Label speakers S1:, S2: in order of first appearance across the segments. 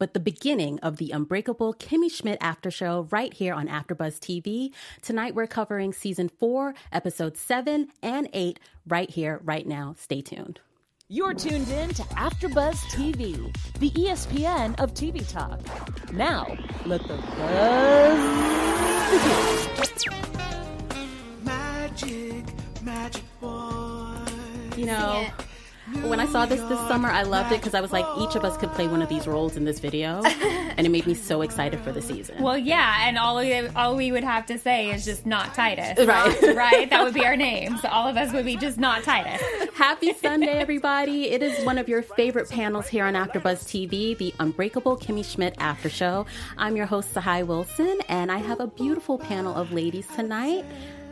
S1: but the beginning of the unbreakable Kimmy Schmidt after show right here on AfterBuzz TV. Tonight we're covering season four, episodes seven and eight, right here, right now. Stay tuned.
S2: You're tuned in to AfterBuzz TV, the ESPN of TV talk. Now, let the buzz begin.
S1: Magic, magic boy. You know when I saw this this summer, I loved it because I was like, each of us could play one of these roles in this video, and it made me so excited for the season.
S3: Well, yeah, and all we all we would have to say is just not Titus,
S1: right?
S3: right? That would be our names. All of us would be just not Titus.
S1: Happy Sunday, everybody! It is one of your favorite panels here on AfterBuzz TV, the Unbreakable Kimmy Schmidt After Show. I'm your host, Tsahai Wilson, and I have a beautiful panel of ladies tonight.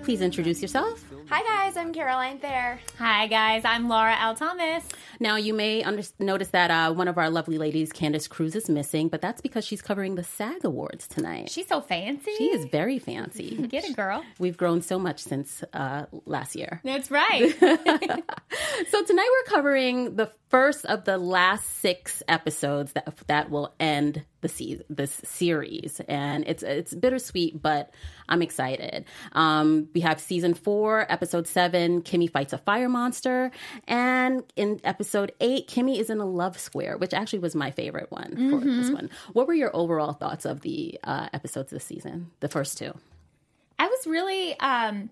S1: Please introduce yourself.
S4: Hi, guys. I'm Caroline Thayer.
S3: Hi, guys. I'm Laura L. Thomas.
S1: Now, you may under- notice that uh, one of our lovely ladies, Candace Cruz, is missing, but that's because she's covering the SAG Awards tonight.
S3: She's so fancy.
S1: She is very fancy.
S3: Get it, girl.
S1: We've grown so much since uh, last year.
S3: That's right.
S1: so, tonight we're covering the first of the last six episodes that, that will end the se- this series, and it's it's bittersweet, but I'm excited. Um, we have season four, episode seven. Kimmy fights a fire monster, and in episode eight, Kimmy is in a love square, which actually was my favorite one for mm-hmm. this one. What were your overall thoughts of the uh, episodes this season, the first two?
S3: I was really. Um,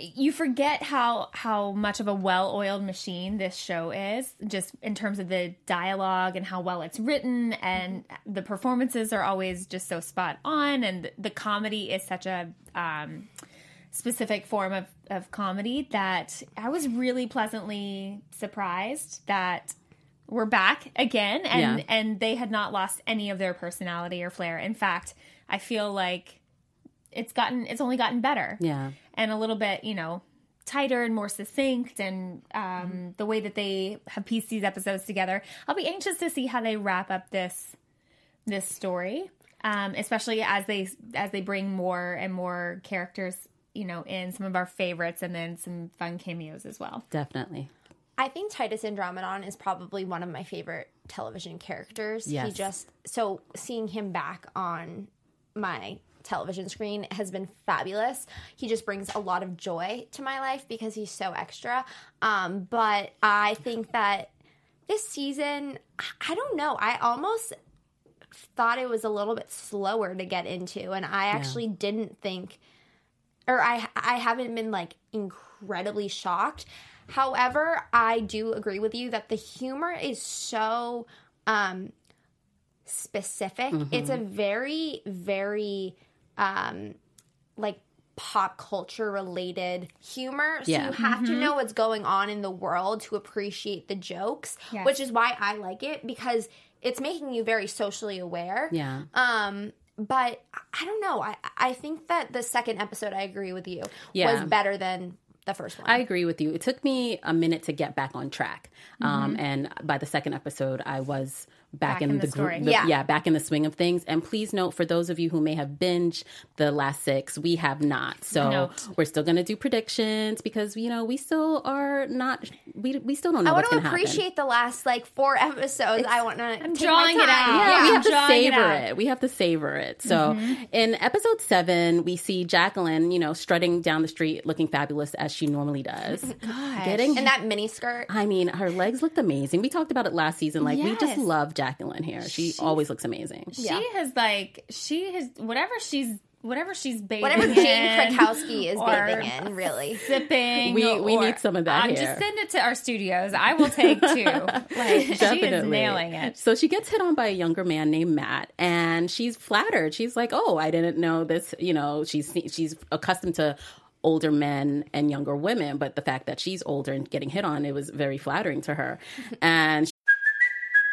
S3: you forget how how much of a well-oiled machine this show is just in terms of the dialogue and how well it's written and the performances are always just so spot on and the comedy is such a um, specific form of, of comedy that i was really pleasantly surprised that we're back again and yeah. and they had not lost any of their personality or flair in fact i feel like it's gotten it's only gotten better.
S1: Yeah.
S3: And a little bit, you know, tighter and more succinct and um, mm-hmm. the way that they have pieced these episodes together. I'll be anxious to see how they wrap up this this story. Um, especially as they as they bring more and more characters, you know, in some of our favorites and then some fun cameos as well.
S1: Definitely.
S4: I think Titus Andromedon is probably one of my favorite television characters.
S1: Yes.
S4: He just so seeing him back on my television screen has been fabulous. He just brings a lot of joy to my life because he's so extra. Um, but I think that this season, I don't know, I almost thought it was a little bit slower to get into, and I actually yeah. didn't think, or I I haven't been like incredibly shocked. However, I do agree with you that the humor is so um specific. Mm-hmm. It's a very very um, like pop culture related humor. So yeah. you have mm-hmm. to know what's going on in the world to appreciate the jokes, yes. which is why I like it because it's making you very socially aware.
S1: Yeah.
S4: Um but I don't know. I I think that the second episode I agree with you yeah. was better than the first one.
S1: I agree with you. It took me a minute to get back on track. Mm-hmm. Um and by the second episode I was back, back in, in, the, the, the yeah. yeah. back in the swing of things. And please note for those of you who may have binged the last six, we have not. So we're still going to do predictions because you know we still are not. We we still don't know. I want to
S4: appreciate
S1: happen.
S4: the last like four episodes. It's, I want to. I'm
S3: drawing it out.
S1: Yeah, yeah we have to savor it, it, We have to savor it. So mm-hmm. in episode seven, we see Jacqueline, you know, strutting down the street, looking fabulous as she normally does.
S4: Gosh. Getting and that mini skirt.
S1: I mean, her legs looked amazing. We talked about it last season. Like yes. we just love Jacqueline here. She always looks amazing.
S3: She yeah. has like she has whatever she's whatever she's bathing
S4: whatever Jane Krakowski is bathing in, really
S3: sipping.
S1: We we need some of that. Um,
S3: just send it to our studios. I will take two. like Definitely. she is nailing it.
S1: So she gets hit on by a younger man named Matt, and she's flattered. She's like, "Oh, I didn't know this." You know, she's she's accustomed to older men and younger women, but the fact that she's older and getting hit on, it was very flattering to her. And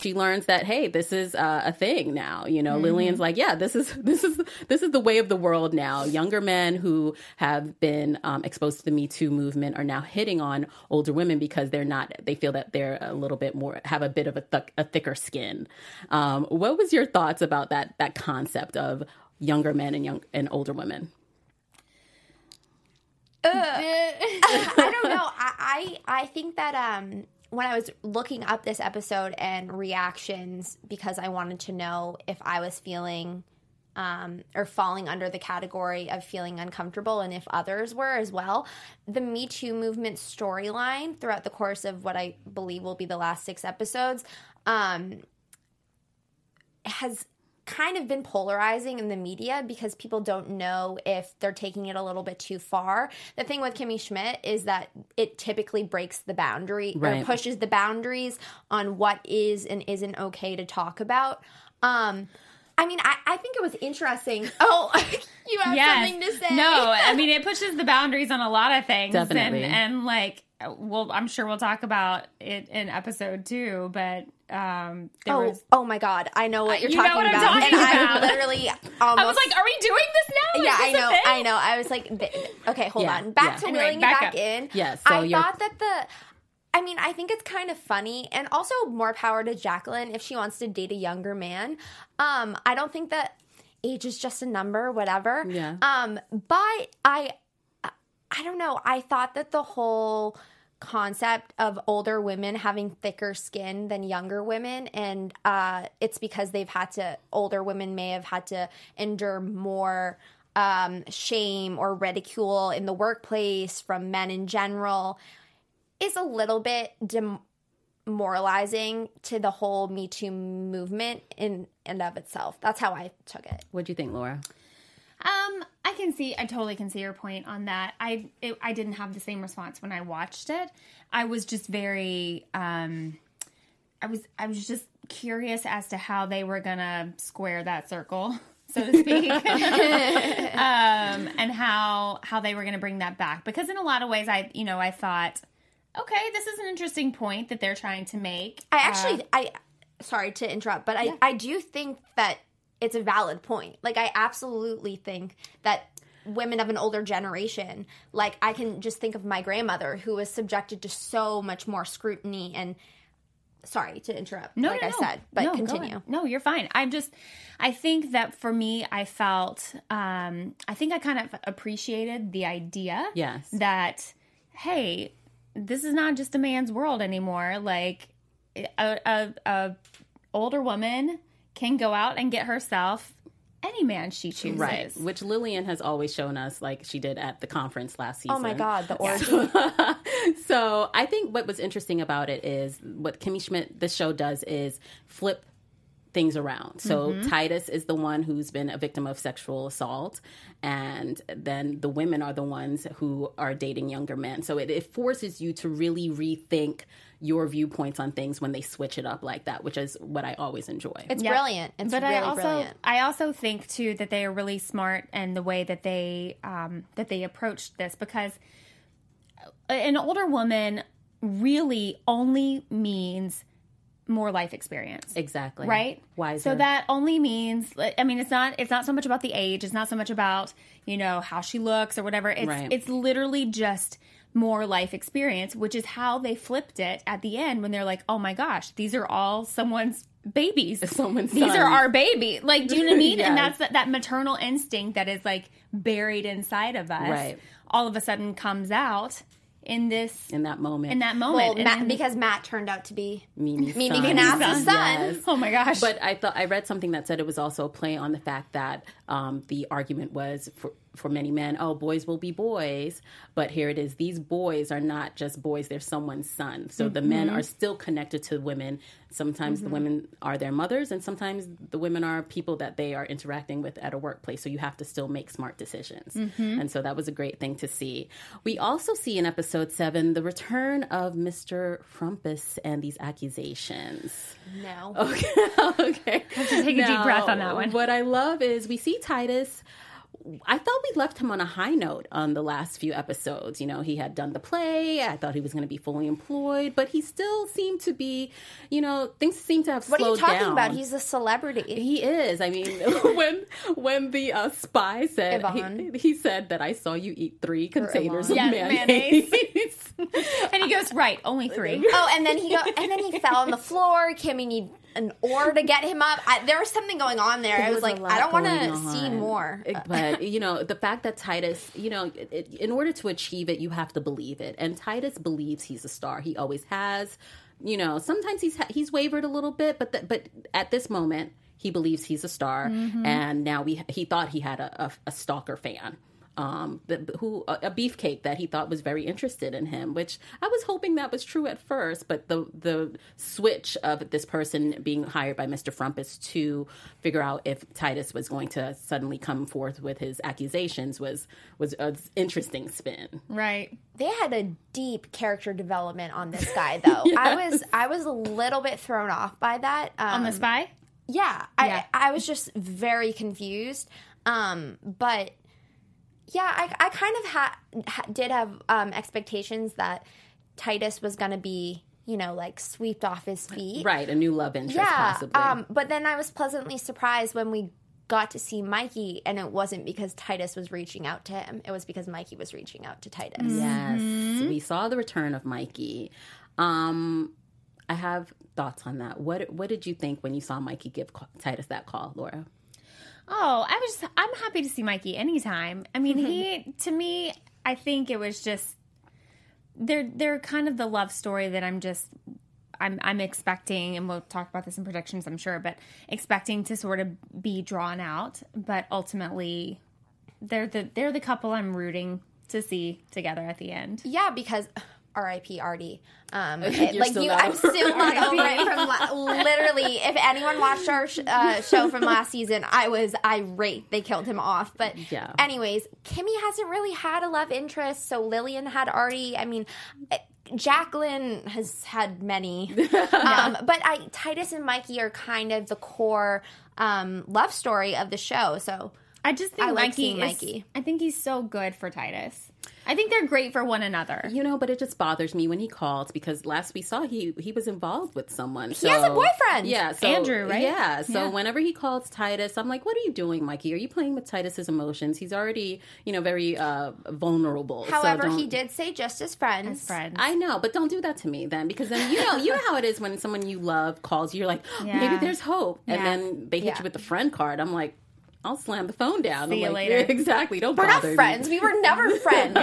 S1: She learns that hey this is uh, a thing now you
S4: Mm-hmm.
S1: know lillian's like yeah this is this is this is the way of the world now younger men who have been um, exposed to the me too movement are now hitting on older women because they're not they feel that they're a little bit more have a bit of a, th- a thicker skin um, what was your thoughts about that that concept of younger men and young and older women
S4: I don't know. I, I I think that um when I was looking up this episode and reactions because I wanted to know if I was feeling um, or falling under the category of feeling uncomfortable and if others were as well. The Me Too movement storyline throughout the course of what I believe will be the last six episodes um, has kind of been polarizing in the media because people don't know if they're taking it a little bit too far. The thing with Kimmy Schmidt is that it typically breaks the boundary
S1: Right.
S4: or pushes the boundaries on what is and isn't okay to talk about. Um I mean, I, I think it was interesting. Oh, you have
S3: Yes.
S4: something to say?
S3: No, I mean it pushes the boundaries on a lot of things.
S1: Definitely.
S3: And, and like well, I'm sure we'll talk about it in episode two, but um
S4: Oh,
S3: was
S4: oh my God! I know what you're
S3: You
S4: talking
S3: what
S4: about,
S3: talking
S4: and I literally almost.
S3: I was like, are we doing this now?
S4: Yeah, I know. I know. I was like, okay, hold
S1: Yeah,
S4: on. Back
S1: yeah.
S4: to
S3: Anyway,
S4: reeling
S3: back
S4: it back in.
S1: Yeah, so
S4: I thought that the. I mean, I think it's kind of funny, and also more power to Jacqueline if she wants to date a younger man. Um, I don't think that age is just a number, whatever.
S1: Yeah.
S4: Um, but I, I don't know. I thought that the whole concept of older women having thicker skin than younger women. And uh it's because they've had to older women may have had to endure more um shame or ridicule in the workplace from men in general. Is a little bit demoralizing to the whole me too movement in and of itself. That's how i took it.
S1: What do you think laura
S3: Um, I can see. I totally can see your point on that. I it, I didn't have the same response when I watched it. I was just very. Um, I was I was just curious as to how they were gonna square that circle, so to speak, um, and how how they were gonna bring that back. Because in a lot of ways, I you know I thought, okay, this is an interesting point that they're trying to make.
S4: I actually, I sorry to interrupt, but I, I do think that it's a valid point. Like, I absolutely think that women of an older generation, like, I can just think of my grandmother who was subjected to so much more scrutiny and. Sorry to interrupt,
S3: No,
S4: like
S3: no,
S4: I
S3: no.
S4: said, but
S3: No,
S4: continue.
S3: No, you're fine. I'm just, I think that for me, I felt, um, I think I kind of appreciated the idea.
S1: Yes.
S3: That, hey, this is not just a man's world anymore. Like, a, a, a older woman can go out and get herself any man she chooses.
S1: right which lillian has always shown us like she did at the conference last season
S4: Oh my god, the orgy!
S1: so I think what was interesting about it is what Kimmy Schmidt the show does is flip things around. So Titus is the one who's been a victim of sexual assault, and then the women are the ones who are dating younger men. So it, it forces you to really rethink your viewpoints on things when they switch it up like that, which is what I always enjoy.
S4: It's
S3: Yep.
S4: brilliant. It's
S3: but
S4: really
S3: I also
S4: brilliant.
S3: I also think too that they are really smart in the way that they um, that they approached this because an older woman really only means more life experience.
S1: exactly
S3: Right?
S1: Wiser.
S3: So that only means I mean it's not it's not so much about the age, it's not so much about, you know, how she looks or whatever. It's
S1: Right.
S3: it's literally just more life experience, which is how they flipped it at the end when they're like, "Oh my gosh, these are all someone's babies.
S1: Someone's
S3: these are our baby." Like, do you know what I mean? And that's that, that maternal instinct that is like buried inside of us.
S1: Right.
S3: All of a sudden comes out in this
S1: in that moment.
S3: in that moment. And
S4: Matt,
S3: then-
S4: because Matt turned out to be
S1: Mimi
S4: Mimi
S1: son.
S4: Kanasis's son.
S1: Yes.
S3: oh my gosh.
S1: But I thought I read something that said it was also a play on the fact that um, the argument was for for many men, oh, boys will be boys, but here it is. These boys are not just boys; they're someone's son. So the men
S4: Mm-hmm.
S1: are still connected to women. Sometimes the women are their mothers, and sometimes the women are people that they are interacting with at a workplace. So you have to still make smart decisions.
S4: Mm-hmm.
S1: And so that was a great thing to see. We also see in episode seven the return of Mr. Frumpus and these accusations.
S4: No.
S1: Okay. okay.
S3: Just take a deep breath on that one.
S1: What I love is we see Titus. I thought we left him on a high note on the last few episodes. You know, he had done the play. I thought he was going to be fully employed, but he still seemed to be, you know, things seem to have
S4: What slowed down. What are you talking
S1: down.
S4: about? He's a celebrity.
S1: He is. I mean, when when the uh, spy said he, he said that I saw you eat three containers of
S3: Yeah,
S1: mayonnaise.
S3: and he goes, right, only three.
S4: Oh, and then he go, and then he fell on the floor. Kimmy need an oar to get him up. I, there was something going on there. I was,
S1: was
S4: like, I don't want to see more.
S1: But you know, the fact that Titus, you know, it, it- in order to achieve it, you have to believe it, and Titus believes he's a star. He always has. You know, sometimes he's ha- he's wavered a little bit, but th- but at this moment, he believes he's a star, mm-hmm. and now we he thought he had a, a, a stalker fan. Um, who a, a beefcake that he thought was very interested in him, which I was hoping that was true at first, but the the switch of this person being hired by Mr. Frumpus to figure out if Titus was going to suddenly come forth with his accusations was was an interesting spin.
S3: Right.
S4: They had a deep character development on this guy, though. I was I was a little bit thrown off by that. Um,
S3: On the spy?
S4: Yeah,
S3: Yeah.
S4: I I was just very confused. Um, but yeah, I I kind of ha- ha- did have um, expectations that Titus was going to be, you know, like swept off his feet.
S1: Right, a new love interest,
S4: Yeah.
S1: possibly.
S4: Um, but then I was pleasantly surprised when we got to see Mikey, and it wasn't because Titus was reaching out to him. It was because Mikey was reaching out to Titus.
S1: Yes, we saw the return of Mikey. Um, I have thoughts on that. What What did you think when you saw Mikey give ca- Titus that call, Laura?
S3: Oh, I was I'm happy to see Mikey anytime. I mean, he to me, I think it was just they're they're kind of the love story that I'm just I'm I'm expecting and we'll talk about this in predictions, I'm sure, but expecting to sort of be drawn out, but ultimately they're the they're the couple I'm rooting to see together at the end.
S4: Yeah, because R.I.P. Artie. Um,
S1: You're
S4: it- like
S1: still
S4: you, I'm still not over it. From la- literally, if anyone watched our sh- uh, show from last season, I was irate. They killed him off. But
S1: Yeah.
S4: anyways, Kimmy hasn't really had a love interest. So Lillian had Artie. I mean. eh, Jacqueline has had many, um, but I Titus and Mikey are kind of the core um, love story of the show. So
S3: I just think
S4: I like
S3: Mikey,
S4: seeing
S3: is-
S4: Mikey.
S3: I think he's so good for Titus. I think they're great for one another.
S1: You know, but it just bothers me when he called because last we saw he he was involved with someone. So,
S4: has a boyfriend.
S1: Yeah, so,
S3: Andrew, right?
S1: Yeah. So
S3: Yeah.
S1: whenever he calls Titus, I'm like, "What are you doing, Mikey? Are you playing with Titus's emotions? He's already, you know, very uh vulnerable."
S4: However,
S1: don't-
S4: he did say just as friends.
S3: As friends.
S1: I know, but don't do that to me then, because then you know you know how it is when someone you love calls you. You're like,
S3: Yeah.
S1: maybe there's hope, and
S3: Yeah.
S1: then they hit
S4: Yeah.
S1: you with the friend card. I'm like, I'll slam the phone down.
S3: See
S1: I'm
S3: you
S1: like,
S3: later.
S1: "Yeah, exactly. Don't
S4: We're not
S1: bother me."
S4: friends. We were never friends.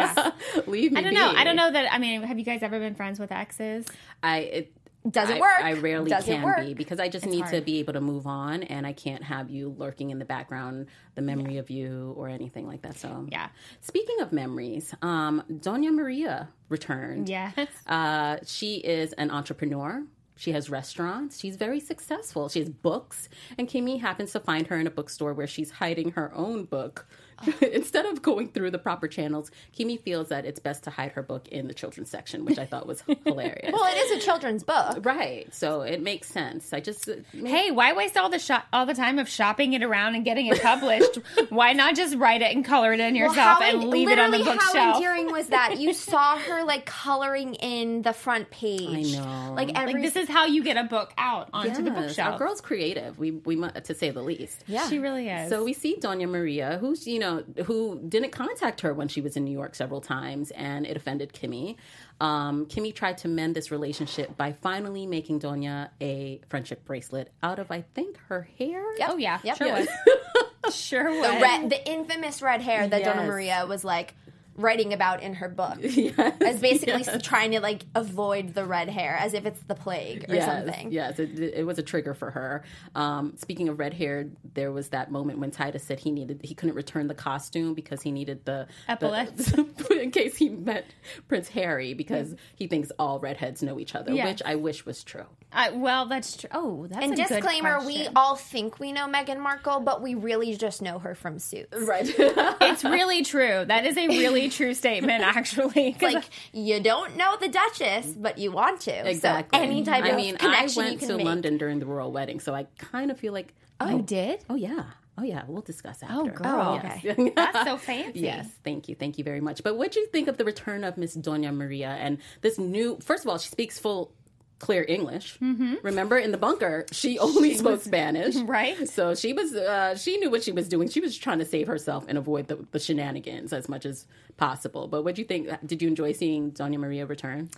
S1: Leave me.
S3: I don't know.
S1: be.
S3: I don't know that. I mean, have you guys ever been friends with exes?
S1: I it
S4: Doesn't
S1: I,
S4: work.
S1: I rarely
S4: Doesn't
S1: can
S4: work.
S1: be because I just need to be able to move on, and I can't have you lurking in the background, the memory of you or anything like that. So
S3: Yeah.
S1: Speaking of memories, um, Donna Maria returned.
S3: Yes.
S1: Uh, she is an entrepreneur. She has restaurants. She's very successful. She has books. And Kimmy happens to find her in a bookstore where she's hiding her own book. Instead of going through the proper channels, Kimmy feels that it's best to hide her book in the children's section, which I thought was hilarious.
S4: Well, it is a children's book.
S1: right. So it makes sense. I just.
S3: Hey, why waste all the shop all the time of shopping it around and getting it published? why not just write it and color it in yourself
S4: how
S3: and
S4: en-
S3: leave it on the
S4: literally
S3: bookshelf?
S4: How endearing was that? You saw her like coloring in the front page.
S1: I know.
S4: Like every
S3: like this is how you get a book out onto the
S1: Yes,
S3: bookshelf.
S1: Our girl's creative. We we to say the least.
S4: yeah.
S3: She really is.
S1: So we see Donna Maria, who's you know who didn't contact her when she was in New York several times, and it offended Kimmy. Um, Kimmy tried to mend this relationship by finally making Donna a friendship bracelet out of, I think, her hair.
S4: Yep.
S3: oh yeah,
S4: Yep.
S3: sure
S4: Yes.
S3: was. sure was.
S4: the red, the infamous red hair that Donna Maria was like, writing about in her book as basically trying to like avoid the red hair as if it's the plague or
S1: yes,
S4: something.
S1: Yes, it, it was a trigger for her. Um, speaking of red hair, there was that moment when Titus said he needed he couldn't return the costume because he needed the
S3: Epaulets.
S1: in case he met Prince Harry because he thinks all redheads know each other,
S3: Yes.
S1: which I wish was true.
S3: I, well, that's true. Oh, that's
S4: And
S3: a good
S4: disclaimer, we all think we know Meghan Markle, but we really just know her from Suits.
S1: Right.
S3: It's really true. That is a really true statement, actually.
S4: Like you don't know the Duchess, but you want to.
S1: exactly.
S4: So any type
S1: I
S4: of
S1: mean, I
S4: connection you
S1: went
S4: can
S1: to
S4: make.
S1: London during the royal wedding, so I kind of feel like oh,
S3: you oh, did?
S1: Oh yeah. Oh yeah. We'll discuss oh, after.
S3: Oh, girl.
S1: Yes.
S3: That's so fancy.
S1: Yes, thank you, thank you very much. But what do you think of the return of Miss Donna Maria and this new? First of all, she speaks full, clear English. Mm-hmm. Remember, in the bunker, she only spoke Spanish,
S3: right?
S1: So she was, uh, she knew what she was doing. She was trying to save herself and avoid the, the shenanigans as much as possible. But what do you think? Did you enjoy seeing Donna Maria return?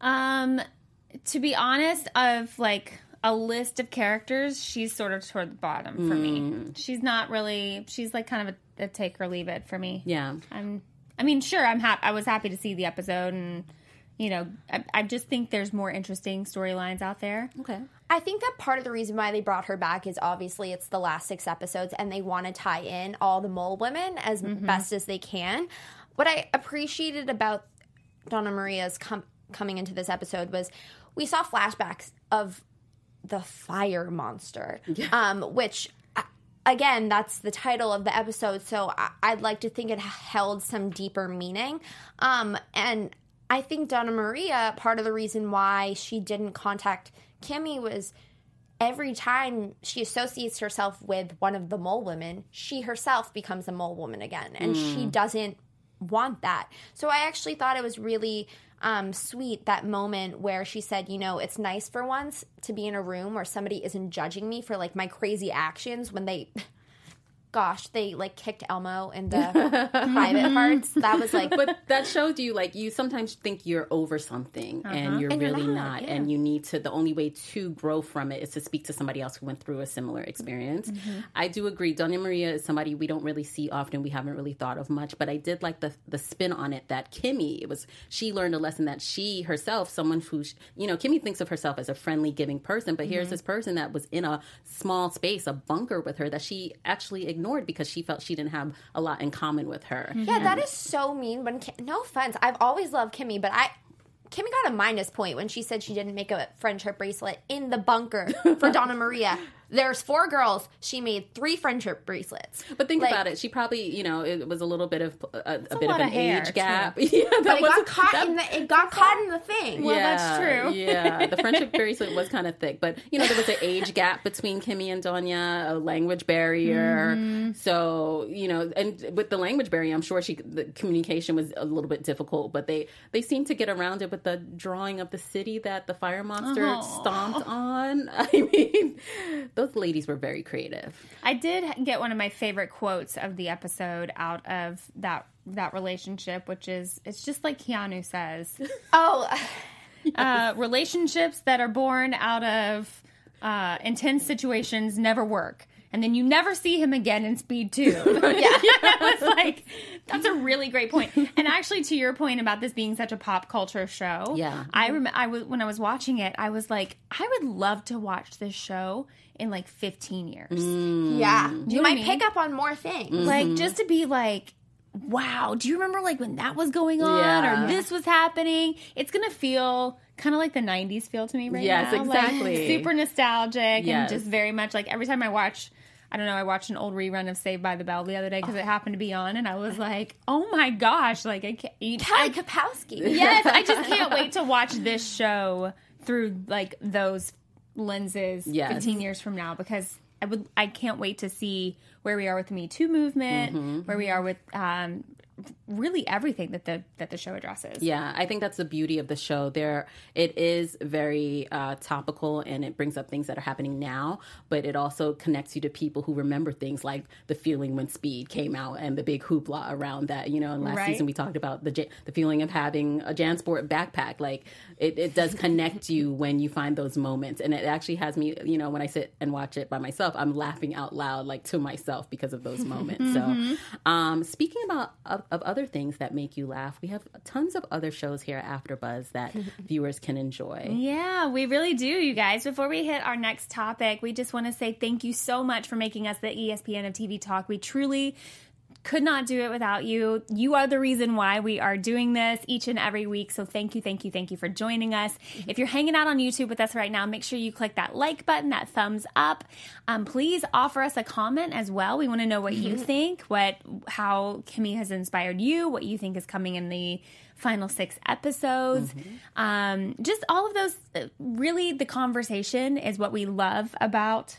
S3: Um, to be honest, of like a list of characters, she's sort of toward the bottom for me. She's not really. She's like kind of a, a take or leave it for me.
S1: Yeah.
S3: I'm. I mean, sure. I'm happy. I was happy to see the episode, and you know, I, I just think there's more interesting storylines out there.
S1: Okay.
S4: I think that part of the reason why they brought her back is obviously it's the last six episodes and they want to tie in all the mole women as best as they can. What I appreciated about Donna Maria's com- coming into this episode was we saw flashbacks of the fire monster, um, which uh, again, that's the title of the episode. So I'd like to think it held some deeper meaning. Um, and I think Donna Maria, part of the reason why she didn't contact Kimmy was every time she associates herself with one of the mole women, she herself becomes a mole woman again. And she doesn't want that. So I actually thought it was really um, sweet that moment where she said, you know, it's nice for once to be in a room where somebody isn't judging me for like my crazy actions when they. Gosh, they like kicked Elmo in the private parts. That was like,
S1: but that showed you like you sometimes think you're over something uh-huh. and you're
S4: And you're
S1: really
S4: not,
S1: not,
S4: yeah.
S1: and you need to the only way to grow from it is to speak to somebody else who went through a similar experience. Mm-hmm. I do agree. Donna maria is somebody we don't really see often. We haven't really thought of much but i did like the the spin on it that kimmy it was she learned a lesson that she herself someone who you know kimmy thinks of herself as a friendly giving person but here's mm-hmm. this person that was in a small space a bunker with her that she actually ignored because she felt she didn't have a lot in common with her mm-hmm.
S4: Yeah, that is so mean. When Ki- no offense, I've always loved Kimmy, but I Kimmy got a minus point when she said she didn't make a friendship bracelet in the bunker for Donna Maria. There's four girls. She made three friendship bracelets.
S1: But think
S4: Like-
S1: about it. She probably, you know, it was a little bit of a, a, bit
S3: lot
S1: of an
S3: of
S1: age
S3: too.
S1: gap. yeah, that
S4: But it
S1: was
S4: got caught
S1: that-
S4: in the it got caught in the thing.
S3: Well,
S1: yeah,
S3: that's true.
S1: yeah, the friendship bracelet was kind of thick, but you know there was an age gap between Kimmy and Donna, a language barrier.
S3: Mm-hmm.
S1: So you know, and with the language barrier, I'm sure she the communication was a little bit difficult, but they they seemed to get around it with the drawing of the city that the fire monster
S3: Aw.
S1: stomped on. I mean, those ladies were very creative.
S3: I did get one of my favorite quotes of the episode out of that that relationship, which is it's just like Keanu says,
S4: Oh,
S3: uh, relationships that are born out of uh, intense situations never work. And then you never see him again in Speed 2. yeah. it's like, that's a really great point. And actually, to your point about this being such a pop culture show,
S1: Yeah.
S3: I rem- I was when I was watching it, I was like, I would love to watch this show in like 15 years. Mm.
S4: yeah. You,
S3: know what I
S4: might
S3: mean?
S4: pick up on more things.
S3: like mm-hmm. just to be like wow do you remember like when that was going on
S1: Yeah.
S3: or this was happening it's gonna feel kind of like the 90s feel to me right
S1: Yes,
S3: now Like,
S1: exactly.
S3: super nostalgic
S1: Yes.
S3: and just very much like every time i watch I don't know. I watched an old rerun of Saved by the Bell the other day because it happened to be on, and I was like, "Oh my gosh!" Like I can't. You,
S4: Kelly
S3: I,
S4: Kapowski.
S3: yes, I just can't wait to watch this show through like those lenses
S1: Yes.
S3: 15 years from now because I would I can't wait to see where we are with the Me Too movement,
S1: Mm-hmm.
S3: where we are with um, really everything that the that the show addresses.
S1: Yeah, I think that's the beauty of the show. There, it is very uh, topical and it brings up things that are happening now, but it also connects you to people who remember things like the feeling when Speed came out and the big hoopla around that. You know, and last
S3: Right.
S1: season we talked about the the feeling of having a JanSport backpack. Like it, it does connect you when you find those moments, and it actually has me. You know, when I sit and watch it by myself, I'm laughing out loud, like to myself because of those moments. So, um, speaking about uh, of other things that make you laugh. We have tons of other shows here at AfterBuzz that viewers can enjoy.
S3: Yeah, we really do, you guys. Before we hit our next topic, we just want to say thank you so much for making us the ESPN of TV Talk. We truly could not do it without you. You are the reason why we are doing this each and every week. So thank you, thank you, thank you for joining us. If you're hanging out on YouTube with us right now, make sure you click that like button, that thumbs up. Um, please offer us a comment as well. We want to know what you think, what how Kimmy has inspired you, what you think is coming in the final six episodes. Um, just all of those. uh, Really, the conversation is what we love about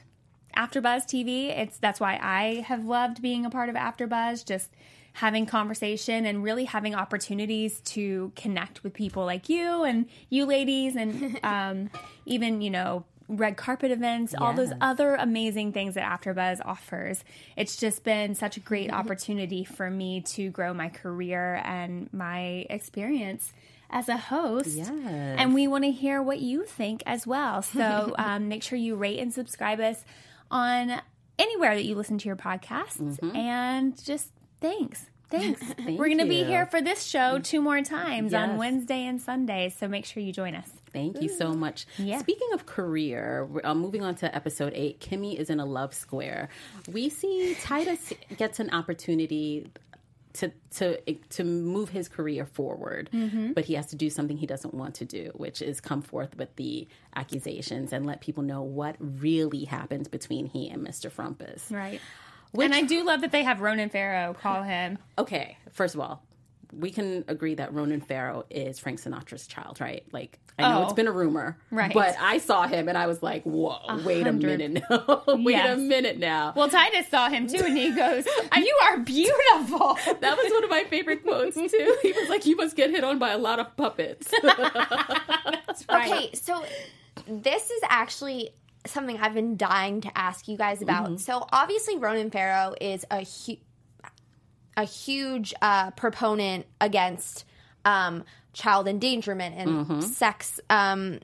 S3: AfterBuzz TV. It's that's why I have loved being a part of AfterBuzz. Just having conversation and really having opportunities to connect with people like you and you ladies, and um, even you know red carpet events, all those other amazing things that AfterBuzz offers. It's just been such a great opportunity for me to grow my career and my experience as a host.
S1: Yes.
S3: And we want to hear what you think as well. So um, make sure you rate and subscribe us on anywhere that you listen to your podcasts. And just thanks. Thanks. We're going to be here for this show two more times on Wednesday and Sunday. So make sure you join us.
S1: Thank you so much.
S3: Yeah.
S1: Speaking of career, uh, moving on to episode eight, Kimmy is in a love square. We see Titus gets an opportunity to to to move his career forward, mm-hmm. but he has to do something he doesn't want to do, which is come forth with the accusations and let people know what really happens between he and Mr. Frumpus.
S3: Right. and I do love that they have Ronan Farrow call him.
S1: Okay, first of all, we can agree that Ronan Farrow is Frank Sinatra's child, right? Like, I know
S3: Oh.
S1: it's been a rumor,
S3: Right.
S1: But I saw him and I was like, "Whoa, wait a minute now, wait
S3: Yes.
S1: a minute now."
S3: Well, Titus saw him too, and he goes, "You are beautiful."
S1: that was one of my favorite quotes too. He was like, "You must get hit on by a lot of puppets."
S4: Okay, so this is actually something I've been dying to ask you guys about.
S1: Mm-hmm.
S4: So obviously, Ronan Farrow is a hu- a huge uh, proponent against um, child endangerment and
S1: Mm-hmm.
S4: sex um,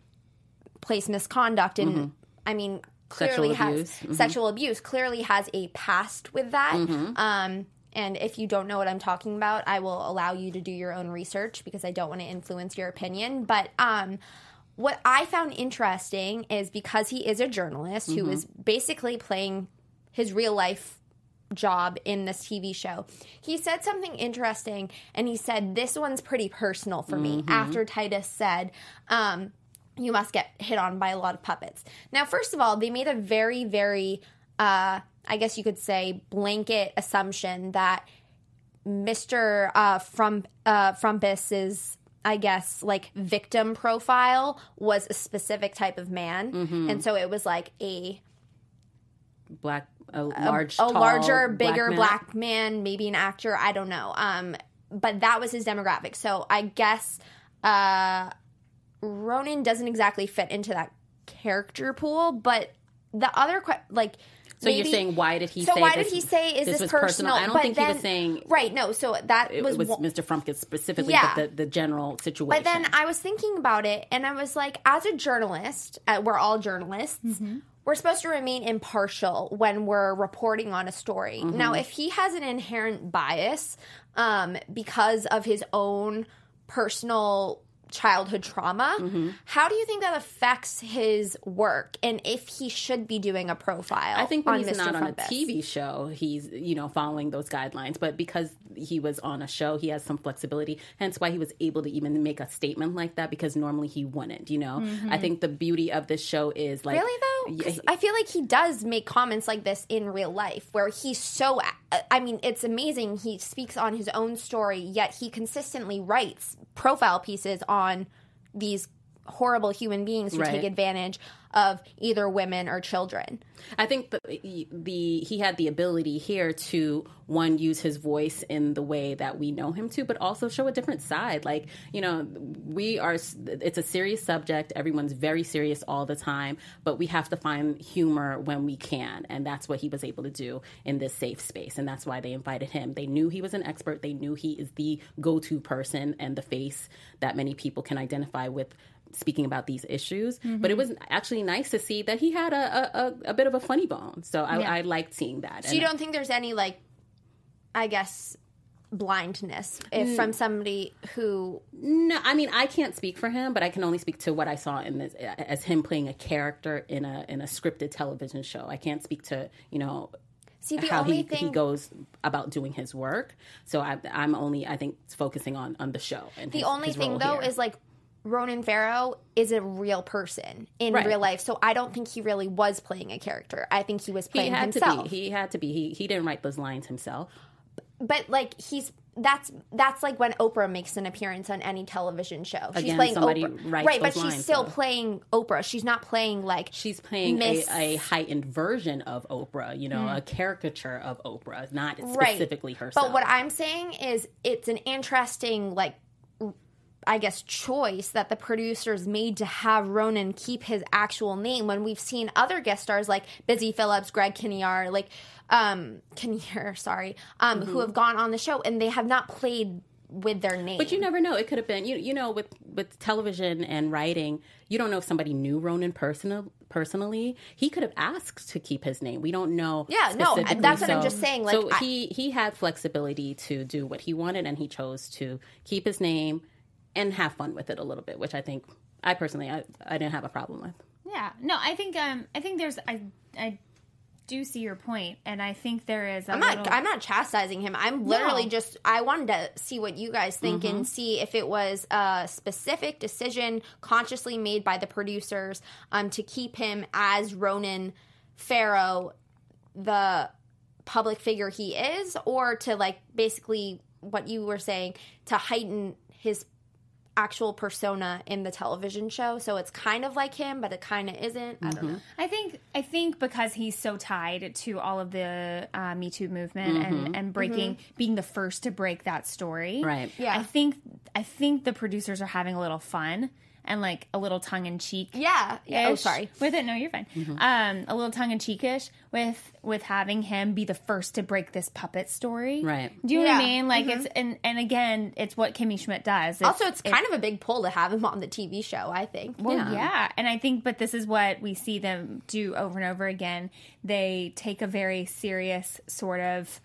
S4: place misconduct, and I mean clearly
S1: Sexual
S4: has
S1: abuse. Mhm.
S4: sexual abuse. Clearly has a past with that. Um, and if you don't know what I'm talking about, I will allow you to do your own research because I don't want to influence your opinion. But um, what I found interesting is because he is a journalist who is basically playing his real life job in this TV show. He said something interesting and he said, This one's pretty personal for me. After Titus said, um, You must get hit on by a lot of puppets. Now, first of all, they made a very, very, uh, I guess you could say, blanket assumption that Mr. Uh, from uh, Frumpus's, I guess, like victim profile was a specific type of man, and so it was like a
S1: black, a large,
S4: a
S1: tall,
S4: larger, bigger
S1: man.
S4: black man, maybe an actor. I don't know. Um, but that was his demographic. So I guess uh, Ronan doesn't exactly fit into that character pool. But the other, que- like,
S1: So you're saying why did he
S4: So
S1: say
S4: why
S1: this,
S4: did he say is this,
S1: was
S4: personal?
S1: I don't
S4: But
S1: think he was saying
S4: right. No, so that
S1: it
S4: was,
S1: was,
S4: one-
S1: Mr. Frumpkin specifically,
S4: Yeah.
S1: but the, the general situation.
S4: But then I was thinking about it, and I was like, as a journalist, uh, we're all journalists.
S1: Mm-hmm.
S4: We're supposed to remain impartial when we're reporting on a story.
S1: Mm-hmm.
S4: Now, if he has an inherent bias um, because of his own personal childhood trauma,
S1: Mm-hmm.
S4: how do you think that affects his work? And if he should be doing a profile?
S1: I think when
S4: on
S1: he's
S4: Mr.
S1: not on a TV show, he's you know following those guidelines. But because he was on a show, he has some flexibility. Hence why he was able to even make a statement like that. Because normally he wouldn't. You know, I think the beauty of this show is like
S4: Really though,
S1: Yeah,
S4: I feel like he does make comments like this in real life, where he's so. I mean, it's amazing. He speaks on his own story, yet he consistently writes profile pieces on these horrible human beings who
S1: Right.
S4: take advantage of either women or children.
S1: I think the, the he had the ability here to one use his voice in the way that we know him to, but also show a different side. Like you know, we are. It's a serious subject. Everyone's very serious all the time, but we have to find humor when we can, and that's what he was able to do in this safe space, and that's why they invited him. They knew he was an expert. They knew he is the go-to person and the face that many people can identify with speaking about these issues. But it mm-hmm. was actually nice to see that he had a a, a, bit of a funny bone. So I, I liked seeing that.
S4: So you don't think there's any like, I guess, blindness if mm. from somebody who
S1: No, I mean I can't speak for him, but I can only speak to what I saw in this as him playing a character in a in a scripted television show. I can't speak to you know
S4: see
S1: how he,
S4: thing
S1: he goes about doing his work. So I, I'm only I think focusing on on the show. And
S4: The
S1: his-
S4: only
S1: his
S4: thing though
S1: here.
S4: is like Ronan Farrow is a real person in
S1: Right.
S4: real life, so I don't think he really was playing a character. I think he was
S1: he
S4: playing
S1: had
S4: himself.
S1: to be. He had to be. He he didn't write those lines himself.
S4: but like he's that's that's like when Oprah makes an appearance on any television show. She's
S1: Again,
S4: playing
S1: somebody
S4: Oprah, right? But she's still
S1: though.
S4: playing Oprah. She's not playing like
S1: She's playing
S4: Miss-
S1: a, a heightened version of Oprah. You know, hmm. a caricature of Oprah, not
S4: right.
S1: specifically herself.
S4: But what I'm saying is, it's an interesting like. I guess choice that the producers made to have Ronan keep his actual name when we've seen other guest stars like Busy Phillips, Greg Kinnear, like um Kinnear, sorry, um,
S1: Mm-hmm.
S4: who have gone on the show and they have not played with their name.
S1: But you never know. It could have been you. You know, with with television and writing, you don't know if somebody knew Ronan personal personally. He could have asked to keep his name. We don't know.
S4: Yeah, no, that's what I'm
S1: So-
S4: just saying, like,
S1: so
S4: I-
S1: he he had flexibility to do what he wanted, and he chose to keep his name and have fun with it a little bit, which I think I personally I, I didn't have a problem with.
S3: Yeah. No, I think um I think there's I I do see your point and I think there is a
S4: I'm
S3: little
S4: not. I'm not chastising him. I'm literally
S3: No.
S4: just. I wanted to see what you guys think
S1: Mm-hmm.
S4: and see if it was a specific decision consciously made by the producers um, to keep him as Ronan Farrow, the public figure he is, or to like basically what you were saying to heighten his actual persona in the television show. So it's kind of like him, but it kind of isn't. I
S1: Mm-hmm.
S4: don't know.
S3: I think I think because he's so tied to all of the uh, Me Too movement and and breaking being the first to break that story.
S1: Right.
S4: Yeah.
S3: I think I think the producers are having a little fun and like a little tongue in cheek.
S4: Yeah. yeah. Oh, sorry.
S3: With it, no, you're fine. Um, a little tongue in cheekish with with having him be the first to break this puppet story.
S1: Right.
S3: Do you know what I mean? Like it's and and again, it's what Kimmy Schmidt does.
S4: Also, it's kind of a big pull to have him on the TV show. I think.
S3: Well,
S1: Yeah.
S3: yeah. And I think, but this is what we see them do over and over again. They take a very serious, sort of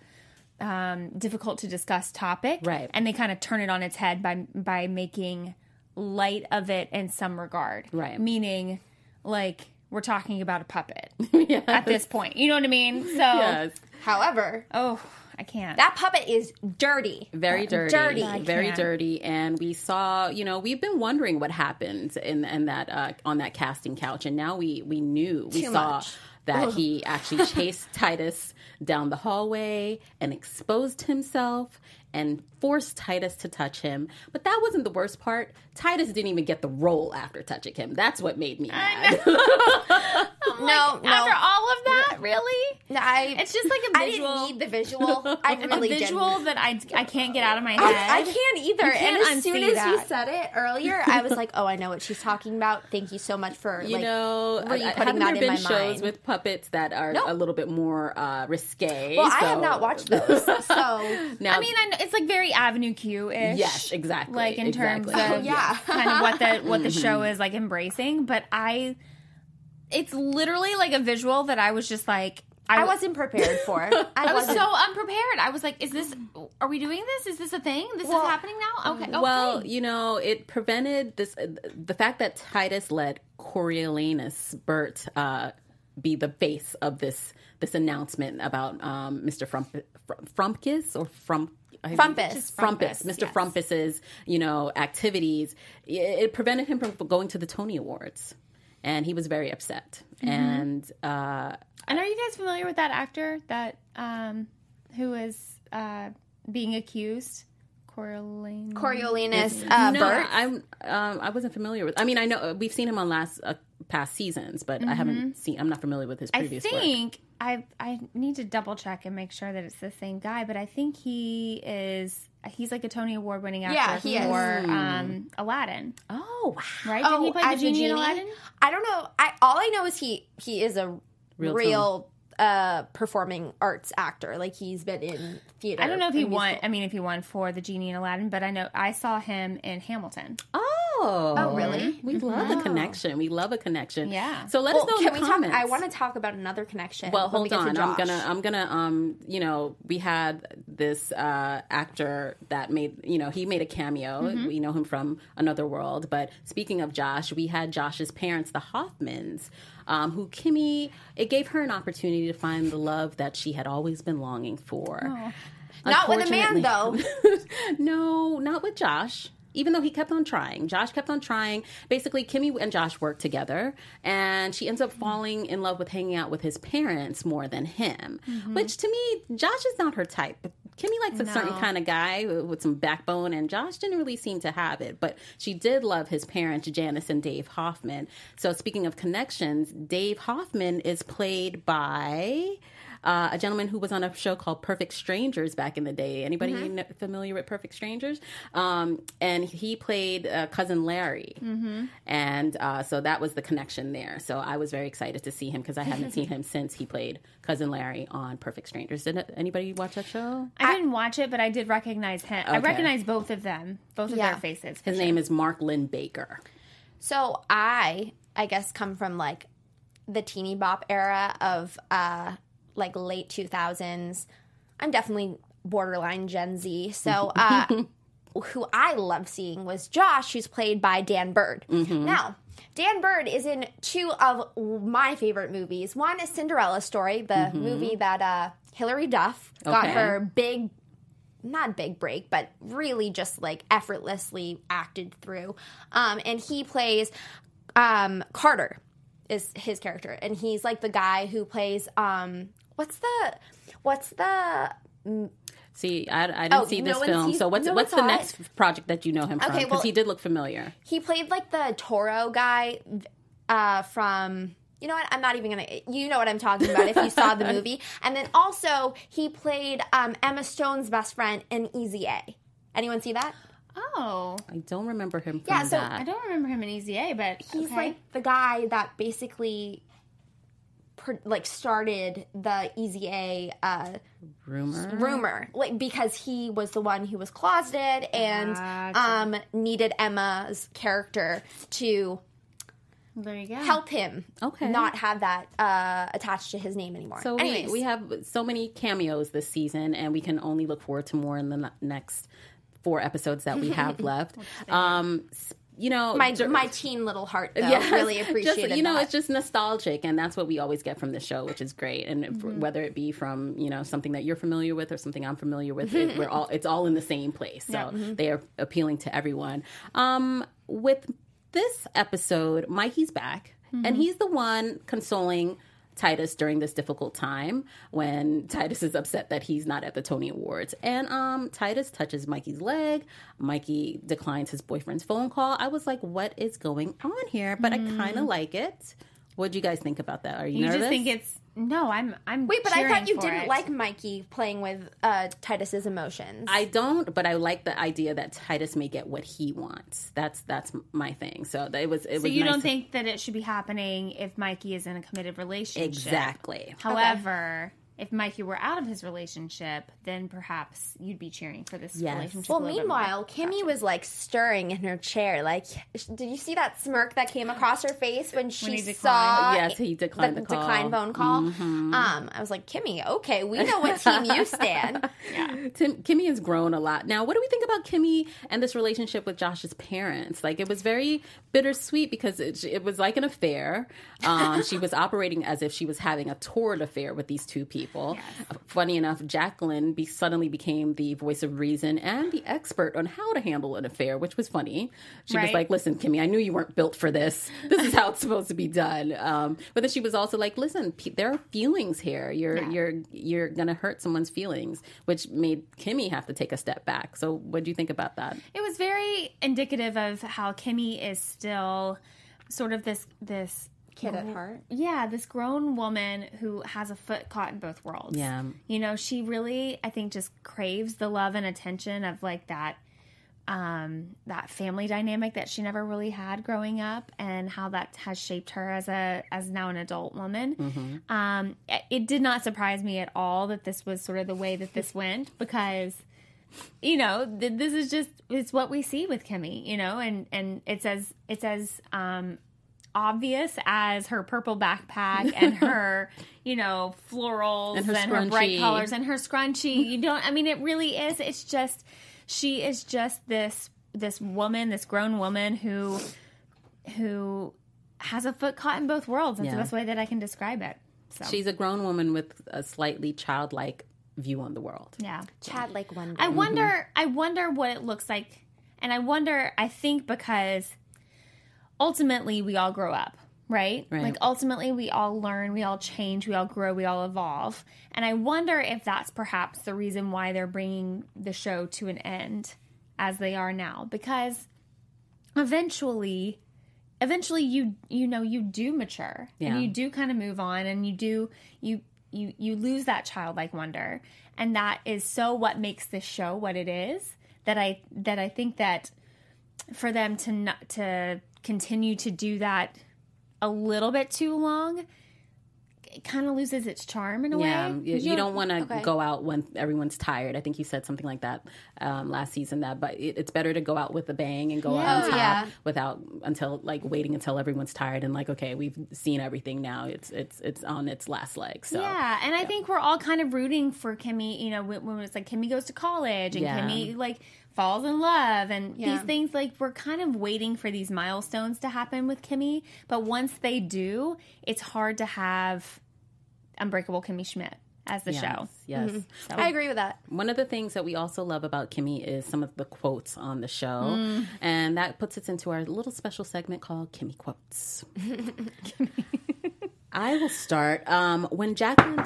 S3: um, difficult to discuss topic,
S1: Right.
S3: And they kind of turn it on its head by by making light of it in some regard,
S1: Right.
S3: Meaning, like we're talking about a puppet
S1: yeah.
S3: at this point. You know what I mean? So,
S1: Yes.
S4: However,
S3: oh, I can't.
S4: that puppet is dirty.
S1: very dirty,
S4: Dirty. I
S1: very
S3: can't.
S1: dirty. And we saw, you know, we've been wondering what happened in, in that uh, on that casting couch, and now we we knew we
S4: Too
S1: saw
S4: much.
S1: that he actually chased Titus down the hallway and exposed himself and forced Titus to touch him. But that wasn't the worst part. Titus didn't even get the role after touching him. That's what made me mad.
S4: no, no.
S3: After all of that, really?
S4: No, I,
S3: It's just like a visual.
S4: I didn't need the visual. I really
S3: a visual
S4: didn't.
S3: that I, I can't get out of my head.
S4: I, I can't either.
S3: can't
S4: and as soon
S3: unsee
S4: as you said it earlier, I was like, "Oh, I know what she's talking about." Thank you so much for
S1: You
S4: like,
S1: know,
S4: really
S1: I- I-
S4: putting that
S1: there
S4: in my
S1: shows
S4: mind.
S1: with puppets that are
S4: Nope.
S1: a little bit more uh, risque?
S4: well, I have not watched those, so
S1: Now,
S3: I mean, I know, it's like very Avenue Q ish.
S1: Yes, exactly,
S3: Like in terms of
S4: Oh, yeah.
S3: kind of what the what the show is like embracing. But I, it's literally like a visual that I was just like,
S4: I wasn't prepared for. I,
S3: I was so unprepared. I was like, "Is this? Are we doing this? Is this a thing? This
S4: Well,
S3: is happening now? Okay. okay.
S1: Well, you know, it prevented this. uh, The fact that Titus let Coriolanus Burt uh, be the face of this this announcement about um, Mr. Frump, Frumpkus or Frump.
S4: Frumpus.
S3: Frumpus,
S1: Frumpus, Mr.
S3: yes.
S1: Frumpus's, you know, activities. It, prevented him from going to the Tony Awards, and he was very upset.
S3: Mm-hmm.
S1: And uh,
S3: and are you guys familiar with that actor that um who is uh being accused? Coriolanus.
S4: Coriolanus uh,
S1: no,
S4: Burt.
S1: I'm um, I wasn't familiar with. I mean, I know uh, we've seen him on last uh, past seasons, but I haven't seen. I'm not familiar with his
S3: Mm-hmm. I
S1: previous work.
S3: think I I need to double check and make sure that it's the same guy, but I think he is he's like a Tony Award winning actor
S4: Yeah, he is.
S3: for um, Aladdin,
S1: Oh, wow.
S3: right? Didn't he play the
S4: as a
S3: genie, in Aladdin?
S4: I don't know. I all I know is he he is a
S1: Real
S4: real, uh performing arts actor. Like he's been in theater.
S3: I don't know if he
S4: and
S3: won. I mean, if he won for the genie in Aladdin, but I know I saw him in Hamilton.
S1: Oh, Oh,
S4: really?
S1: We love a connection. We love a connection.
S3: Yeah.
S1: So let
S4: Well,
S1: us know
S4: can
S1: in
S4: we
S1: the
S4: talk?
S1: comments.
S4: I want to talk about another connection.
S1: Well,
S4: when we
S1: hold
S4: to
S1: on. I'm gonna, I'm gonna, um, you know, we had this uh, actor that made, you know, he made a cameo.
S4: Mm-hmm.
S1: We know him from Another World. But speaking of Josh, we had Josh's parents, the Hoffmans, um, who Kimmy. It gave her an opportunity to find the love that she had always been longing for.
S4: Not with a man, though.
S1: no, not with Josh. Even though he kept on trying, Josh kept on trying. Basically, Kimmy and Josh worked together, and she ends up falling in love with hanging out with his parents more than him. Which to me, Josh is not her type. Kimmy likes a certain kind of guy with some backbone, and Josh didn't really seem to have it. But she did love his parents, Janice and Dave Hoffman. So, speaking of connections, Dave Hoffman is played by uh, a gentleman who was on a show called Perfect Strangers back in the day. Anybody
S4: Mm-hmm.
S1: kn- familiar with Perfect Strangers? Um, and he played uh, cousin Larry,
S4: Mm-hmm.
S1: and uh, so that was the connection there. So I was very excited to see him because I haven't seen him since he played cousin Larry on Perfect Strangers. Did anybody watch that show?
S3: I didn't watch it, but I did recognize him. I recognize both of them, both of
S4: Yeah.
S3: their faces.
S1: His name is Mark Linn-Baker.
S4: So I, I guess, come from like the teeny bop era of uh like late two thousands. I'm definitely borderline Gen Z. So uh who I love seeing was Josh, who's played by Dan Byrd. Now, Dan Byrd is in two of my favorite movies. One is Cinderella Story, the movie that uh Hilary Duff got
S1: Okay.
S4: her big not big break, but really just like effortlessly acted through. Um, and he plays um, Carter is his character, and he's like the guy who plays um, what's the what's the
S1: See, I, I didn't
S4: Oh,
S1: see this
S4: one
S1: film.
S4: sees-
S1: so what's
S4: no
S1: what's the
S4: saw it?
S1: next project that you know him from?
S4: Okay,
S1: Because
S4: well-
S1: he did look familiar.
S4: he played like the Toro guy uh, from. You know what? I'm not even gonna. You know what I'm talking about if you saw the movie. And then also he played um, Emma Stone's best friend in Easy A. Anyone see that?
S3: Oh,
S1: I don't remember him from
S4: Yeah, so
S1: that.
S3: I don't remember him in Easy A, but
S4: he's
S3: okay.
S4: like the guy that basically per, like started the Easy A uh,
S1: Rumor.
S4: rumor, like because he was the one who was closeted and
S3: Gotcha.
S4: um, needed Emma's character to
S3: there you go.
S4: help him
S1: Okay.
S4: not have that uh, attached to his name anymore.
S1: So
S4: Anyways,
S1: we, we have so many cameos this season, and we can only look forward to more in the next four episodes that we have left. Um, you know,
S4: my
S1: dur-
S4: my teen little heart though
S1: Yes,
S4: really
S1: just,
S4: appreciated
S1: you know,
S4: that.
S1: it's just nostalgic, and that's what we always get from the show, which is great. And
S4: Mm-hmm.
S1: whether it be from you know something that you're familiar with or something I'm familiar with, it, we're all it's all in the same place. So
S4: Mm-hmm.
S1: they are appealing to everyone. Um, with this episode, Mikey's back,
S4: Mm-hmm.
S1: and he's the one consoling. Titus during this difficult time when Titus is upset that he's not at the Tony Awards. And um Titus touches Mikey's leg. Mikey declines his boyfriend's phone call. I was like, what is going on here? But I kind of like it. What do you guys think about that? Are you,
S3: you
S1: nervous?
S3: just think it's no. I'm. I'm.
S4: Wait, but I thought you didn't
S3: it.
S4: like Mikey playing with uh, Titus's emotions.
S1: I don't, but I like the idea that Titus may get what he wants. That's that's my thing. So it was it
S3: So
S1: was.
S3: you
S1: nice
S3: don't
S1: to-
S3: think that it should be happening if Mikey is in a committed relationship?
S1: exactly?
S3: However, if Mikey were out of his relationship, then perhaps you'd be cheering for this
S1: Yes.
S3: relationship.
S4: well,
S3: a little bit more.
S4: meanwhile, Kimmy was like stirring in her chair. Like, did you see that smirk that came across her face when she
S3: he declined.
S4: saw?
S1: Yes, he declined the call. Mm-hmm.
S4: decline phone call. Um, I was like, Kimmy, okay, we know what team you stand.
S1: Tim, Kimmy has grown a lot. Now, what do we think about Kimmy and this relationship with Josh's parents? Like, it was very bittersweet because it, it was like an affair. Um, she was operating as if she was having a torrid affair with these two people. Funny enough, Jacqueline be, suddenly became the voice of reason and the expert on how to handle an affair, which was funny. She was like, "Listen, Kimmy, I knew you weren't built for this. This is how it's supposed to be done." Um, but then she was also like, "Listen, pe- there are feelings here. You're you're you're gonna hurt someone's feelings," which made Kimmy have to take a step back. So, what do you think about that?
S3: It was very indicative of how Kimmy is still sort of this this
S4: Kid at heart.
S3: yeah, this grown woman who has a foot caught in both worlds.
S1: Yeah.
S3: You know, she really I think just craves the love and attention of like that um that family dynamic that she never really had growing up and how that has shaped her as a as now an adult woman. Um it- it did not surprise me at all that this was sort of the way that this went because you know, th- this is just it's what we see with Kimmy, you know, and and it's as it's as um obvious as her purple backpack and her, you know, florals
S1: And
S3: and
S1: her
S3: her, bright colors and her scrunchie. You don't I mean it really is it's just she is just this this woman, this grown woman who who has a foot caught in both worlds. That's
S1: Yeah.
S3: the best way that I can describe it. So
S1: She's a grown woman with a slightly childlike view on the world.
S3: yeah.
S4: Childlike like one.
S3: I wonder mm-hmm. I wonder what it looks like. And I wonder I think because ultimately we all grow up, right?
S1: Right.
S3: Like ultimately we all learn, we all change, we all grow, we all evolve. And I wonder if that's perhaps the reason why they're bringing the show to an end as they are now because eventually eventually you you know you do mature
S1: Yeah.
S3: and you do kind of move on and you do you you you lose that childlike wonder and that is so what makes this show what it is that i that i think that for them to not to continue to do that a little bit too long it kind of loses its charm in a
S1: Yeah,
S3: way
S1: you, you don't want to
S4: okay.
S1: go out when everyone's tired. I think you said something like that um, last season. That, but it, it's better to go out with a bang and go out on top
S4: Yeah.
S1: without until like waiting until everyone's tired and like okay, we've seen everything now. It's it's it's on its last leg. So
S3: Yeah, and I think we're all kind of rooting for Kimmy. You know, when, when it's like Kimmy goes to college and
S1: Yeah.
S3: Kimmy like falls in love, and
S4: Yeah.
S3: these things like we're kind of waiting for these milestones to happen with Kimmy. But once they do, it's hard to have Unbreakable Kimmy Schmidt as the
S1: yes,
S3: show.
S1: yes.
S3: So,
S4: I agree with that.
S1: One of the things that we also love about Kimmy is some of the quotes on the show, and that puts us into our little special segment called Kimmy Quotes. Kimmy. I will start. Um, when Jacqueline,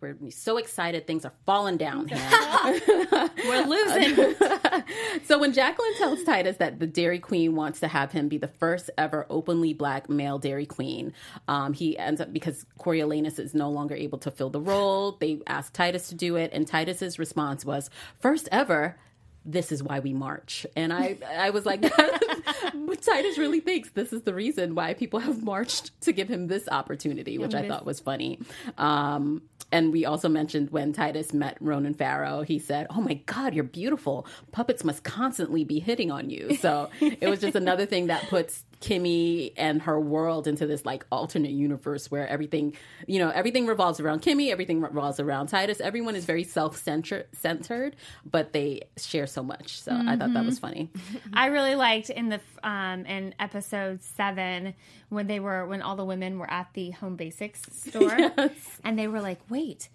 S1: we're so excited, things are falling down here.
S3: we're losing.
S1: so when Jacqueline tells Titus that the Dairy Queen wants to have him be the first ever openly black male Dairy Queen, um, he ends up because Coriolanus is no longer able to fill the role. They ask Titus to do it, and Titus's response was, first ever." This is why we march, and I, I was like, Titus really thinks this is the reason why people have marched to give him this opportunity, which I thought was funny. Um, and we also mentioned when Titus met Ronan Farrow, he said, "Oh my God, you're beautiful. Puppets must constantly be hitting on you." So it was just another thing that puts Kimmy and her world into this like alternate universe where everything, you know, everything revolves around Kimmy, everything revolves around Titus. Everyone is very self-centered, but they share so much. So I thought that was funny.
S3: I really liked in the um in episode seven when they were when all the women were at the Home Basics store and they were like, "Wait,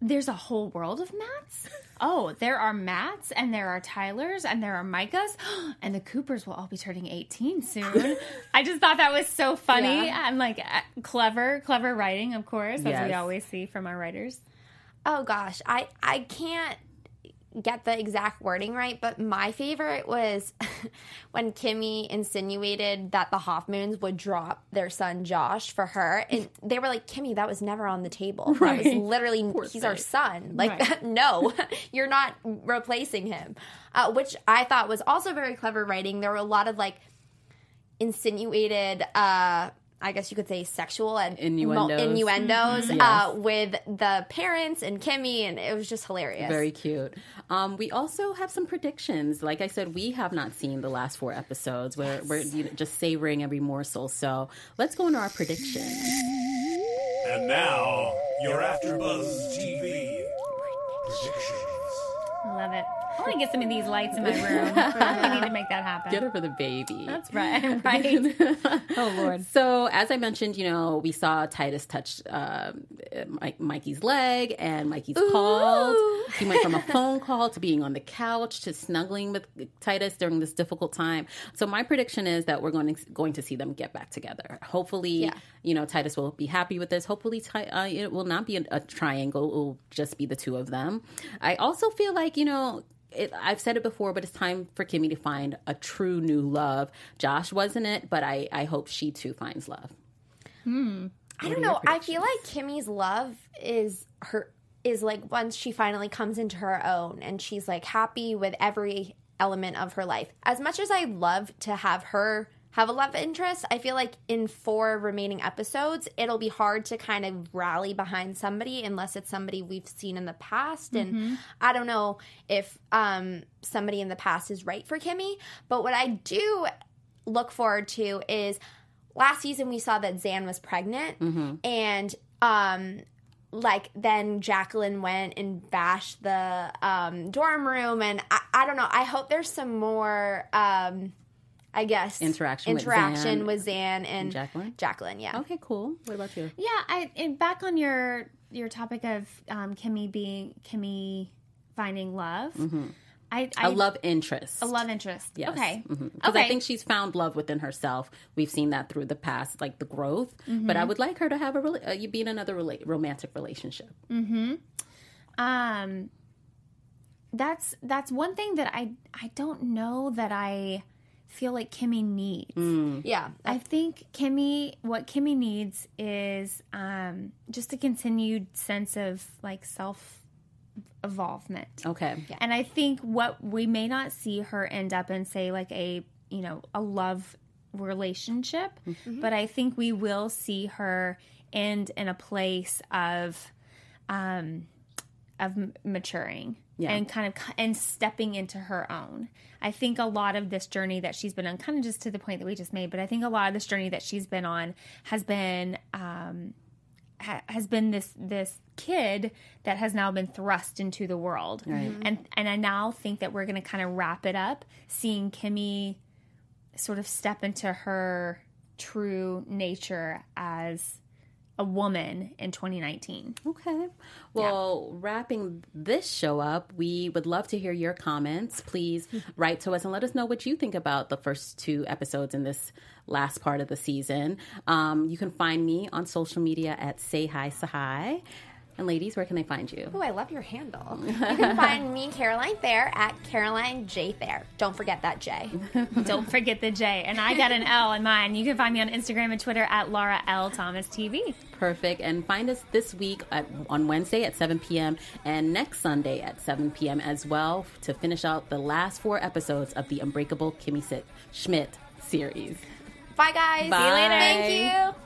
S3: there's a whole world of mats? Oh, there are mats and there are Tylers and there are Micahs and the Coopers will all be turning 18 soon." I just thought that was so funny and like uh, clever, clever writing, of course, as we always see from our writers.
S4: Oh gosh, I I can't get the exact wording right, but my favorite was when Kimmy insinuated that the Hoffmans would drop their son Josh for her, and they were like, "Kimmy, that was never on the table. That was
S1: Right.
S4: literally he's our son. Like, no, you're not replacing him." Uh, which I thought was also very clever writing. There were a lot of like insinuated. uh I guess you could say sexual and
S1: Innuendos.
S4: innuendos
S1: Yes.
S4: uh, with the parents and Kimmy, and it was just hilarious.
S1: Very cute. Um, we also have some predictions. Like I said, we have not seen the last four episodes. We're, we're you know, just savoring every morsel. So let's go into our predictions.
S5: And now, your AfterBuzz TV predictions.
S3: Love it. I want to get some of these lights in my room. we need to make that happen.
S1: Get her for the baby.
S3: That's right. Right. oh Lord.
S1: So, as I mentioned, you know, we saw Titus touch um, Mike, Mikey's leg, and Mikey's called. He went from a phone call to being on the couch to snuggling with Titus during this difficult time. So, my prediction is that we're going to going to see them get back together. Hopefully,
S4: Yeah.
S1: you know, Titus will be happy with this. Hopefully, Ti- uh, it will not be a, a triangle; it will just be the two of them. I also feel like you know. It, I've said it before, but it's time for Kimmy to find a true new love. Josh wasn't it, but I, I hope she too finds love.
S4: I don't know. I feel like Kimmy's love is her is like once she finally comes into her own and she's like happy with every element of her life. As much as I love to have her have a love interest. I feel like in four remaining episodes, it'll be hard to kind of rally behind somebody unless it's somebody we've seen in the past. And I don't know if um, somebody in the past is right for Kimmy, but what I do look forward to is last season we saw that Xan was pregnant and um like then Jacqueline went and bashed the um dorm room and I, I don't know I hope there's some more um I guess
S1: Interaction with Xan
S4: with Xan and,
S1: and Jacqueline?
S4: Jacqueline yeah
S1: Okay, cool. What about you?
S3: Yeah, I and back on your your topic of um, Kimmy being Kimmy finding love. I, I
S1: A love interest.
S3: a love interest.
S1: Yes.
S3: Okay.
S1: Because
S3: Okay.
S1: I think she's found love within herself. We've seen that through the past, like the growth. But I
S3: Mm-hmm.
S1: would like her to have a rela- uh, you be in another rela- romantic relationship.
S3: um that's that's one thing that I I don't know that I feel like Kimmy needs.
S4: yeah
S3: I think Kimmy, what Kimmy needs is um, just a continued sense of like self evolvement.
S1: Okay. Yeah.
S3: And I think what we may not see her end up in, say, like a you know a love relationship, but I think we will see her end in a place of um, of maturing
S1: Yeah.
S3: and kind of and stepping into her own. I think a lot of this journey that she's been on, kind of just to the point that we just made, but I think a lot of this journey that she's been on has been um, ha- has been this this kid that has now been thrust into the world, and and I now think that we're going to kind of wrap it up, seeing Kimmy sort of step into her true nature as a woman in 2019.
S1: Okay. Well, wrapping this show up, we would love to hear your comments. Please write to us and let us know what you think about the first two episodes in this last part of the season. Um, you can find me on social media at Say Hi Tsahai. And ladies, where can they find you?
S4: Oh, I love your handle. You can find me, Caroline Thayer, at Caroline J Thayer. Don't forget that J.
S3: Don't forget the J. And I got an L in mine. You can find me on Instagram and Twitter at Laura L. Thomas TV.
S1: Perfect. And find us this week at, on Wednesday at 7 p.m. and next Sunday at 7 p.m. as well to finish out the last four episodes of the Unbreakable Kimmy Sit- Schmidt series.
S4: Bye, guys.
S1: Bye. See you later.
S4: Thank you.